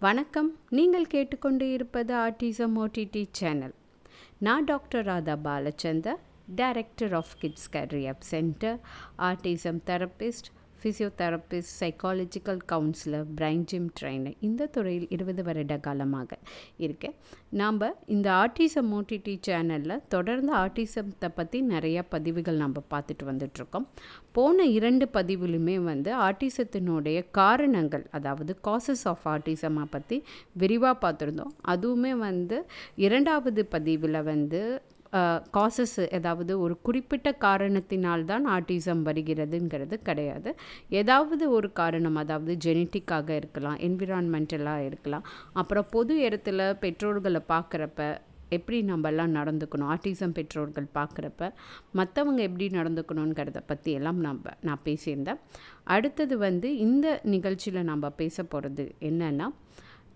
வணக்கம். நீங்கள் கேட்டுக்கொண்டு இருப்பது ஆர்டிசம் ஓடிடி சேனல் நான் doctor Radha Balachandar director of kids career centre autism therapist physiotherapist psychological counsellor brain gym trainer இந்த துறையில் இருபது வருட காலமாக இருக்கேன் நாம் இந்த ஆர்டிசம் ஓடிடி சேனலில் தொடர்ந்து ஆர்டிசத்தை பற்றி நிறையா பதிவுகள் நம்ம பார்த்துட்டு வந்துட்ருக்கோம். போன இரண்டு பதிவுலுமே வந்து ஆர்டிசத்தினுடைய காரணங்கள் அதாவது காசஸ் ஆஃப் ஆர்டிசமாக பற்றி விரிவாக பார்த்துருந்தோம் அதுவுமே வந்து இரண்டாவது பதிவில் வந்து காசஸ் ஏதாவது ஒரு குறிப்பிட்ட காரணத்தினால்தான் ஆர்டிசம் வருகிறதுங்கிறது கிடையாது. ஏதாவது ஒரு காரணம் அதாவது ஜெனட்டிக்காக இருக்கலாம் என்விரான்மெண்டலாக இருக்கலாம். அப்புறம் பொது இடத்துல பெற்றோர்களை பார்க்குறப்ப எப்படி நம்மெல்லாம் நடந்துக்கணும் ஆர்டிசம் பெற்றோர்கள் பார்க்குறப்ப மற்றவங்க எப்படி நடந்துக்கணுங்கிறத பற்றி எல்லாம் நம்ம நான் பேசியிருந்தேன். அடுத்தது வந்து இந்த நிகழ்ச்சியில் நம்ம பேச போகிறது என்னென்னா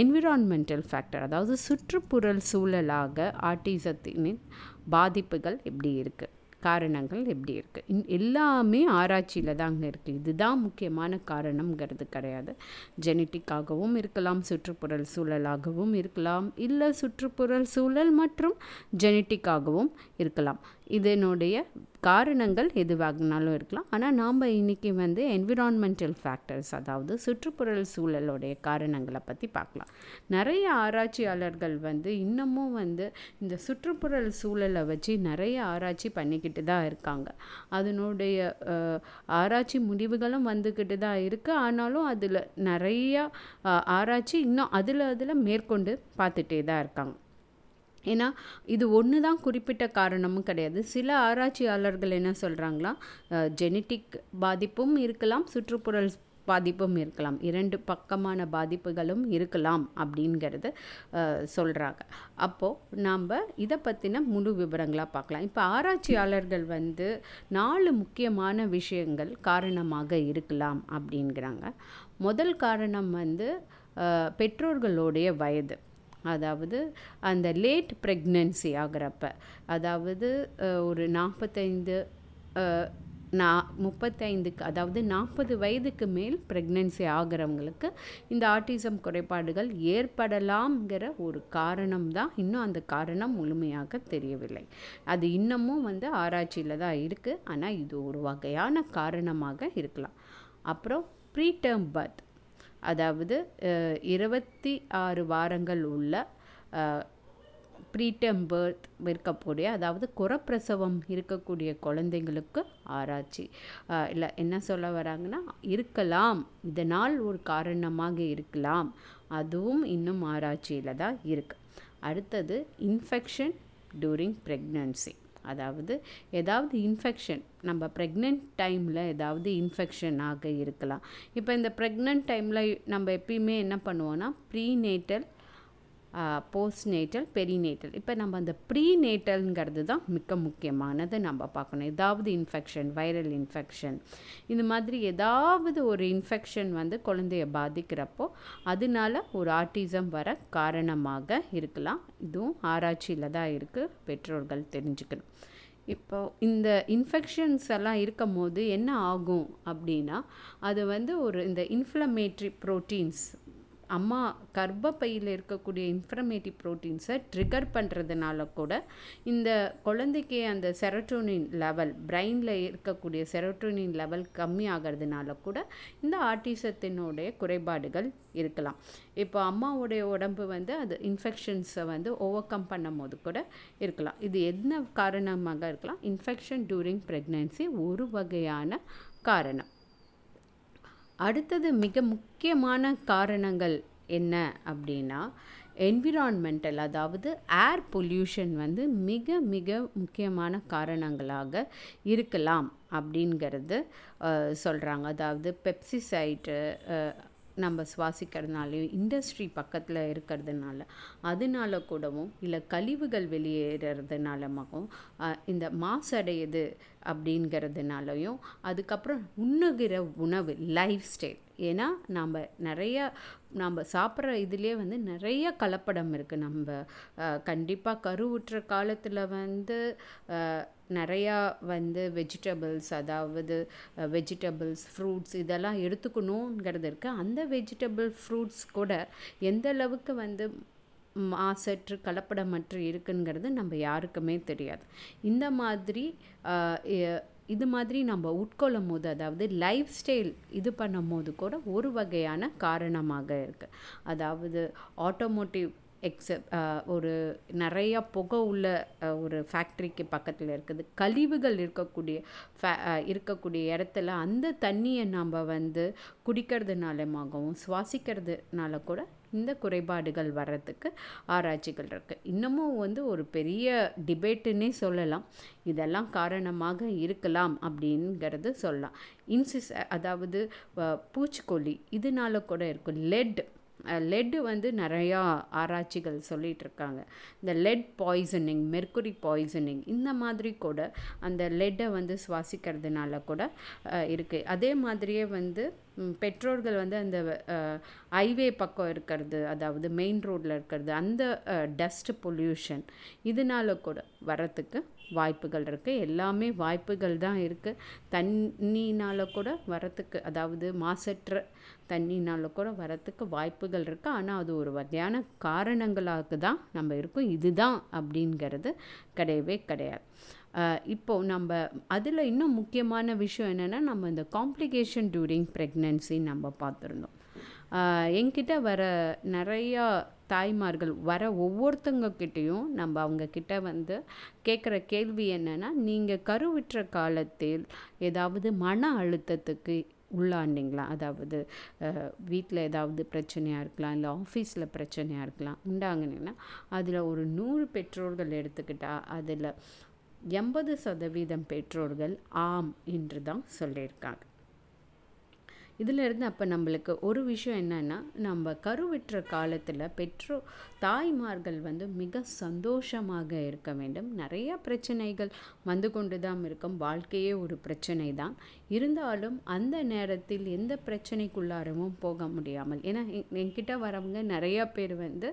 என்விரான்மெண்டல் ஃபேக்டர் அதாவது சுற்றுப்புறல் சூழலாக ஆர்டிசத்தின் பாதிப்புகள் எப்படி இருக்குது காரணங்கள் எப்படி இருக்குது இன் எல்லாமே ஆராய்ச்சியில் தாங்க இருக்குது இதுதான் முக்கியமான காரணங்கிறது கிடையாது. ஜெனட்டிக்காகவும் இருக்கலாம் சுற்றுப்புறல் சூழலாகவும் இருக்கலாம் இல்லை சுற்றுப்புறல் சூழல் மற்றும் ஜெனட்டிக்காகவும் இருக்கலாம். இதனுடைய காரணங்கள் எதுவாகினாலும் இருக்கலாம். ஆனால் நாம் இன்றைக்கி வந்து என்விரான்மெண்டல் ஃபேக்டர்ஸ் அதாவது சுற்றுப்புறல் சூழலுடைய காரணங்களை பற்றி பார்க்கலாம். நிறைய ஆராய்ச்சியாளர்கள் வந்து இன்னமும் வந்து இந்த சுற்றுப்புறல் சூழலை வச்சு நிறைய ஆராய்ச்சி பண்ணிக்கிட்டு தான் இருக்காங்க. அதனுடைய ஆராய்ச்சி முடிவுகளும் வந்துக்கிட்டு தான் இருக்குது ஆனாலும் அதில் நிறையா ஆராய்ச்சி இன்னும் அதில் அதில் மேற்கொண்டு பார்த்துட்டே தான் இருக்காங்க. ஏன்னா இது ஒன்று தான் குறிப்பிட்ட காரணமும் கிடையாது. சில ஆராய்ச்சியாளர்கள் என்ன சொல்கிறாங்களா ஜெனட்டிக் பாதிப்பும் இருக்கலாம் சுற்றுப்புறல் பாதிப்பும் இருக்கலாம். இரண்டு பக்கமான பாதிப்புகளும் இருக்கலாம் அப்படிங்கிறது சொல்கிறாங்க அப்போது நாம் இதை பற்றின முழு விவரங்களாக பார்க்கலாம் இப்போ ஆராய்ச்சியாளர்கள் வந்து நாலு முக்கியமான விஷயங்கள் காரணமாக இருக்கலாம் அப்படிங்கிறாங்க. முதல் காரணம் வந்து பெற்றோர்களுடைய வயது. அதாவது அந்த லேட் ப்ரெக்னென்சி ஆகிறப்ப. அதாவது ஒரு நாற்பத்தைந்து நா முப்பத்தைந்துக்கு அதாவது நாற்பது வயதுக்கு மேல் ப்ரெக்னென்சி ஆகிறவங்களுக்கு இந்த ஆட்டிசம் குறைபாடுகள் ஏற்படலாம்ங்கிற ஒரு காரணம் தான். இன்னும் அந்த காரணம் முழுமையாக தெரியவில்லை. அது இன்னமும் வந்து ஆராய்ச்சியில் தான் இருக்குது ஆனால் இது ஒரு வகையான காரணமாக இருக்கலாம். அப்புறம் ப்ரீ டேர்ம் பர்த் அதாவது இருபத்தி ஆறு வாரங்கள் உள்ள ப்ரீடம் பேர்த் இருக்கக்கூடிய அதாவது குறப்பிரசவம் இருக்கக்கூடிய குழந்தைங்களுக்கு ஆராய்ச்சி. இல்லை என்ன சொல்ல வராங்கன்னா இருக்கலாம். இதனால் ஒரு காரணமாக இருக்கலாம். அதுவும் இன்னும் ஆராய்ச்சியில் தான் இருக்குது அடுத்தது இன்ஃபெக்ஷன் டூரிங் ப்ரெக்னன்சி அதாவது ஏதாவது இன்ஃபெக்ஷன் நம்ம ப்ரெக்னென்ட் டைமில் ஏதாவது இன்ஃபெக்ஷன் ஆக இருக்கலாம். இப்போ இந்த ப்ரெக்னென்ட் டைமில் நம்ம எப்பயுமே என்ன பண்ணுவோன்னா ப்ரீநேட்டல் போஸ்ட் நேட்டல் பெரிநேட்டல் இப்போ நம்ம அந்த ப்ரீ நேட்டல்ங்கிறது தான் மிக முக்கியமானது நம்ம பார்க்கணும். ஏதாவது இன்ஃபெக்ஷன் வைரல் இன்ஃபெக்ஷன் இந்த மாதிரி ஏதாவது ஒரு இன்ஃபெக்ஷன் வந்து குழந்தைய பாதிக்கிறப்போ அதனால ஒரு ஆர்டிசம் வர காரணமாக இருக்கலாம். இதுவும் ஆராய்ச்சியில் தான் இருக்குது பெற்றோர்கள் தெரிஞ்சுக்கணும். இப்போ இந்த இன்ஃபெக்ஷன்ஸ் எல்லாம் இருக்கும் போது என்ன ஆகும் அப்படின்னா அது வந்து ஒரு இந்த இன்ஃப்ளமேட்ரி ப்ரோட்டீன்ஸ் அம்மா கர்ப்பப்பையில் இருக்கக்கூடிய இன்ஃபர்மேட்டிவ் ப்ரோட்டீன்ஸை ட்ரிகர் பண்ணுறதுனால கூட இந்த குழந்தைக்கு அந்த செரட்டோனின் லெவல் பிரெயினில் இருக்கக்கூடிய செரட்டோனின் லெவல் கம்மி ஆகிறதுனால கூட இந்த ஆர்டிசத்தினுடைய குறைபாடுகள் இருக்கலாம். இப்போ அம்மாவுடைய உடம்பு வந்து அது இன்ஃபெக்ஷன்ஸை வந்து ஓவர் கம் பண்ணும் போது கூட இருக்கலாம். இது என்ன காரணமாக இருக்கலாம்? இன்ஃபெக்ஷன் டூரிங் ப்ரெக்னென்சி ஒரு வகையான காரணம். அடுத்தது மிக முக்கியமான காரணங்கள் என்ன அப்படின்னா என்விரான்மெண்டல் அதாவது ஏர் பொல்யூஷன் வந்து மிக மிக முக்கியமான காரணங்களாக இருக்கலாம் அப்படிங்கிறது சொல்கிறாங்க அதாவது பெப்சிசைட்டு நம்ம சுவாசிக்கிறதுனாலையும் இண்டஸ்ட்ரி பக்கத்தில் இருக்கிறதுனால அதனால கூடவும் இல்லை கழிவுகள் வெளியேறதுனாலமாகவும் இந்த மாசடையுது அப்படிங்கிறதுனாலையும் அதுக்கப்புறம் உண்ணுகிற உணவு லைஃப் ஸ்டைல் ஏன்னா நாம் நிறைய நாம் சாப்பிட்ற இதுலேயே வந்து நிறைய கலப்படம் இருக்குது நம்ம கண்டிப்பாக கருவுற்ற காலத்தில் வந்து நிறையா வந்து வெஜிடபிள்ஸ் அதாவது வெஜிடபிள்ஸ் ஃப்ரூட்ஸ் இதெல்லாம் எடுத்துக்கணுங்கிறது இருக்குது அந்த வெஜிடபிள் ஃப்ரூட்ஸ் கூட எந்த அளவுக்கு வந்து மாசற்று கலப்படமற்று இருக்குங்கிறது நம்ம யாருக்குமே தெரியாது. இந்த மாதிரி இது மாதிரி நம்ம உட்கொள்ளும் போது அதாவது லைஃப் ஸ்டைல் இது பண்ணும் போது கூட ஒரு வகையான காரணமாக இருக்குது அதாவது ஆட்டோமோட்டிவ் எக்ஸப் uh, ஒரு நிறையா புகை உள்ள uh, ஒரு ஃபேக்ட்ரிக்கு பக்கத்தில் இருக்குது. கழிவுகள் இருக்கக்கூடிய ஃபே uh, இருக்கக்கூடிய இடத்துல அந்த தண்ணியை நம்ம வந்து குடிக்கிறதுனாலமாகவும் சுவாசிக்கிறதுனால கூட இந்த குறைபாடுகள் வர்றதுக்கு ஆராய்ச்சிகள் இருக்குது இன்னமும் வந்து ஒரு பெரிய டிபேட்டுன்னே சொல்லலாம். இதெல்லாம் காரணமாக இருக்கலாம் அப்படிங்கிறது சொல்லலாம். இன்சிஸ் அதாவது பூச்சிக்கொல்லி இதனால கூட இருக்கும். லெட் லெட்டு வந்து நிறையா ஆராய்ச்சிகள் சொல்லிகிட்டு இருக்காங்க இந்த லெட் பாய்சனிங் மெர்க்குரி பாய்சனிங் இந்த மாதிரி கூட அந்த லெட்டை வந்து சுவாசிக்கிறதுனால கூட இருக்குது அதே மாதிரியே வந்து பெற்றோர்கள் வந்து அந்த ஹைவே பக்கம் இருக்கிறது அதாவது மெயின் ரோட்டில் இருக்கிறது அந்த டஸ்ட் பொல்யூஷன் இதனால கூட வரத்துக்கு வாய்ப்புகள் இருக்குது எல்லாமே வாய்ப்புகள் தான் இருக்குது தண்ணினால் கூட வரத்துக்கு அதாவது மாசற்ற தண்ணினால் கூட வரத்துக்கு வாய்ப்புகள் இருக்குது ஆனால் அது ஒரு வகையான காரணங்களாக தான் நம்ம இருக்கோம். இதுதான் அப்படிங்கிறது கிடையவே கிடையாது. இப்போது இப்போ நம்ம அதில் இன்னும் முக்கியமான விஷயம் என்னென்னா நம்ம இந்த காம்ப்ளிகேஷன் டியூரிங் ப்ரெக்னென்சி நம்ம பார்த்துருந்தோம். என்கிட்ட வர நிறையா தாய்மார்கள் வர ஒவ்வொருத்தவங்கக்கிட்டேயும் நம்ம அவங்கக்கிட்ட வந்து கேட்குற கேள்வி என்னென்னா நீங்கள் கருவிற்ற காலத்தில் ஏதாவது மன அழுத்தத்துக்கு உள்ளாண்டிங்களா அதாவது வீட்டில் ஏதாவது பிரச்சனையாக இருக்கலாம் இல்லை ஆஃபீஸில் பிரச்சனையாக இருக்கலாம் உண்டாங்கன்னா அதில் ஒரு நூறு பெற்றோர்கள் எடுத்துக்கிட்டால் அதில் எண்பது சதவீதம் பெற்றோர்கள் ஆம் என்று தான் சொல்லியிருக்காங்க. இதிலிருந்து அப்போ நம்மளுக்கு ஒரு விஷயம் என்னென்னா நம்ம கருவிற்ற காலத்தில் பெற்றோ தாய்மார்கள் வந்து மிக சந்தோஷமாக இருக்க வேண்டும். நிறைய பிரச்சனைகள் வந்து கொண்டு தான் இருக்கும். வாழ்க்கையே ஒரு பிரச்சனை தான். இருந்தாலும் அந்த நேரத்தில் எந்த பிரச்சனைக்குள்ளாரவும் போக முடியாமல் ஏன்னா என்கிட்ட வரவங்க நிறைய பேர் வந்து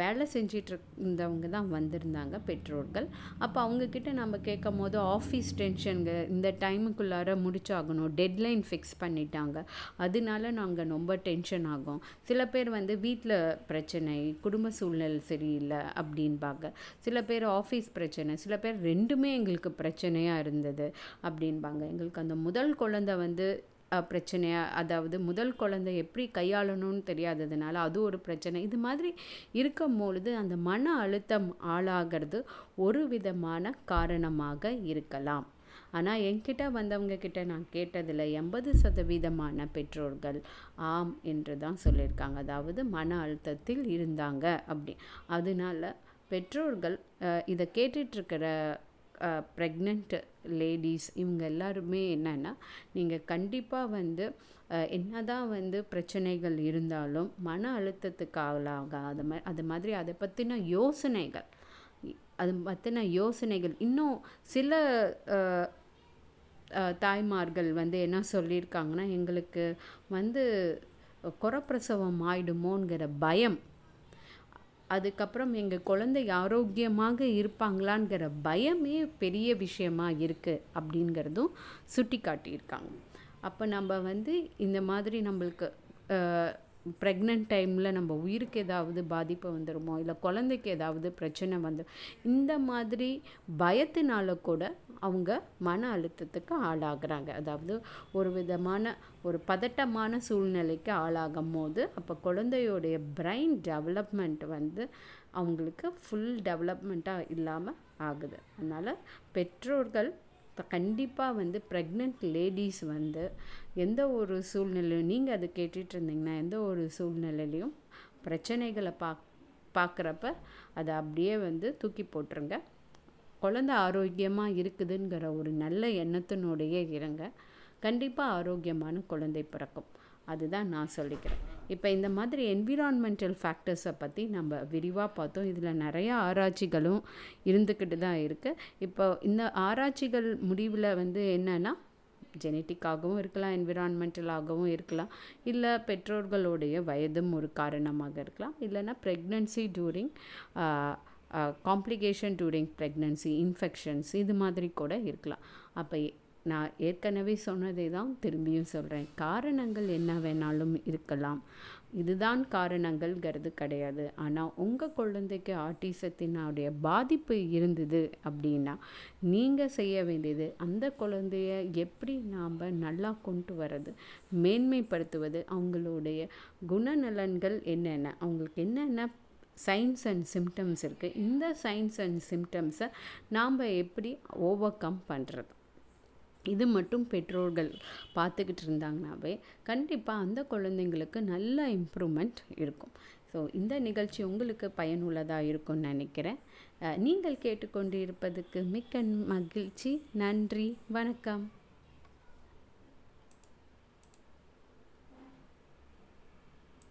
வேலை செஞ்சிட்டு இருந்தவங்க தான் வந்திருந்தாங்க பெற்றோர்கள். அப்போ அவங்கக்கிட்ட நம்ம கேட்கும் போது ஆஃபீஸ் டென்ஷனுங்க இந்த டைமுக்குள்ளார முடிச்சாகணும். டெட்லைன் ஃபிக்ஸ் பண்ணிட்டாங்க. அதனால நாங்கள் ரொம்ப டென்ஷன் ஆகும். சில பேர் வந்து வீட்டில் பிரச்சனை குடும்ப சூழ்நிலை சரியில்லை அப்படின்பாங்க. சில பேர் ஆஃபீஸ் பிரச்சனை சில பேர் ரெண்டுமே எங்களுக்கு பிரச்சனையாக இருந்தது அப்படின்பாங்க. எங்களுக்கு அந்த முதல் குழந்தை வந்து பிரச்சனையாக அதாவது முதல் குழந்தை எப்படி கையாளணும்னு தெரியாததுனால அது ஒரு பிரச்சனை. இது மாதிரி இருக்கும் பொழுது அந்த மன அழுத்தம் ஆளாகிறது ஒரு விதமான காரணமாக இருக்கலாம். ஆனால் என்கிட்ட வந்தவங்க கிட்ட நான் கேட்டதில் எண்பது சதவீதமான பெற்றோர்கள் ஆம் என்று தான் சொல்லியிருக்காங்க. அதாவது மன அழுத்தத்தில் இருந்தாங்க அப்படி. அதனால பெற்றோர்கள் இதை கேட்டுட்ருக்கிற ப்ரெக்னென்ட் லேடிஸ் இவங்க எல்லாருமே என்னென்னா நீங்கள் கண்டிப்பாக வந்து என்ன என்னதான் வந்து பிரச்சனைகள் இருந்தாலும் மன அழுத்தத்துக்கு ஆளாக அது மாதிரி அது மாதிரி அதை பற்றின யோசனைகள் அது பற்றின யோசனைகள் இன்னும் சில தாய்மார்கள் வந்து என்ன சொல்லியிருக்காங்கன்னா எங்களுக்கு வந்து குறப்பிரசவம் ஆயிடுமோங்கிற பயம். அதுக்கப்புறம் எங்கள் குழந்தை ஆரோக்கியமாக இருப்பாங்களாங்கிற பயமே பெரிய விஷயமா இருக்குது அப்படிங்கிறதும் சுட்டி காட்டியிருக்காங்க அப்போ நம்ம வந்து இந்த மாதிரி நம்மளுக்கு ப்ரெக்னென்ட் டைமில் நம்ம உயிருக்கு ஏதாவது பாதிப்பு வந்துடுமோ இல்லை குழந்தைக்கு ஏதாவது பிரச்சனை வந்து இந்த மாதிரி பயத்தினால கூட அவங்க மன அழுத்தத்துக்கு ஆளாகிறாங்க. அதாவது ஒரு விதமான ஒரு பதட்டமான சூழ்நிலைக்கு ஆளாகும் போது அப்போ குழந்தையோடைய பிரைன் டெவலப்மெண்ட் வந்து அவங்களுக்கு ஃபுல் டெவலப்மெண்ட்டாக இல்லாமல் ஆகுது. அதனால் பெற்றோர்கள் இப்போ கண்டிப்பாக வந்து ப்ரெக்னென்ட் லேடிஸ் வந்து எந்த ஒரு சூழ்நிலையும் நீங்கள் அது கேட்டுட்டு இருந்தீங்கன்னா எந்த ஒரு சூழ்நிலையிலையும் பிரச்சனைகளை பா பார்க்குறப்ப அதை அப்படியே வந்து தூக்கி போட்டுருங்க. குழந்தை ஆரோக்கியமாக இருக்குதுங்கிற ஒரு நல்ல எண்ணத்தினுடைய இருங்க. கண்டிப்பாக ஆரோக்கியமான குழந்தை பிறக்கும். அதுதான் நான் சொல்லிக்கிறேன். இப்போ இந்த மாதிரி என்விரான்மெண்டல் ஃபேக்டர்ஸை பற்றி நம்ம விரிவாக பார்த்தோம். இதில் நிறையா ஆராய்ச்சிகளும் இருந்துக்கிட்டு தான் இருக்குது இப்போ இந்த ஆராய்ச்சிகள் முடிவில் வந்து என்னென்னா ஜெனட்டிக்காகவும் இருக்கலாம் என்விரான்மெண்டலாகவும் இருக்கலாம். இல்லை பெற்றோர்களுடைய வயதும் ஒரு காரணமாக இருக்கலாம். இல்லைன்னா pregnancy during complication during pregnancy infections இது மாதிரி கூட இருக்கலாம். அப்போ நான் ஏற்கனவே சொன்னதை தான் திரும்பியும் சொல்கிறேன் காரணங்கள் என்ன வேணாலும் இருக்கலாம். இதுதான் காரணங்கள்ங்கிறது கிடையாது. ஆனால் உங்கள் குழந்தைக்கு ஆட்டிசத்தினுடைய பாதிப்பு இருந்தது அப்படின்னா நீங்கள் செய்ய வேண்டியது அந்த குழந்தைய எப்படி நாம் நல்லா கொண்டு வர்றது மேன்மைப்படுத்துவது அவங்களுடைய குணநலன்கள் என்னென்ன அவங்களுக்கு என்னென்ன சைன்ஸ் அண்ட் சிம்டம்ஸ் இருக்குது இந்த சைன்ஸ் அண்ட் சிம்டம்ஸை நாம் எப்படி ஓவர் கம் பண்ணுறது இது மட்டும் பெற்றோர்கள் பார்த்துக்கிட்டு இருந்தாங்கனாவே கண்டிப்பாக அந்த குழந்தைங்களுக்கு நல்ல இம்ப்ரூவ்மெண்ட் இருக்கும். ஸோ இந்த நிகழ்ச்சி உங்களுக்கு பயனுள்ளதாக இருக்கும்னு நினைக்கிறேன். நீங்கள் கேட்டுக்கொண்டு இருப்பதுக்கு மிக்க மகிழ்ச்சி. நன்றி. வணக்கம்.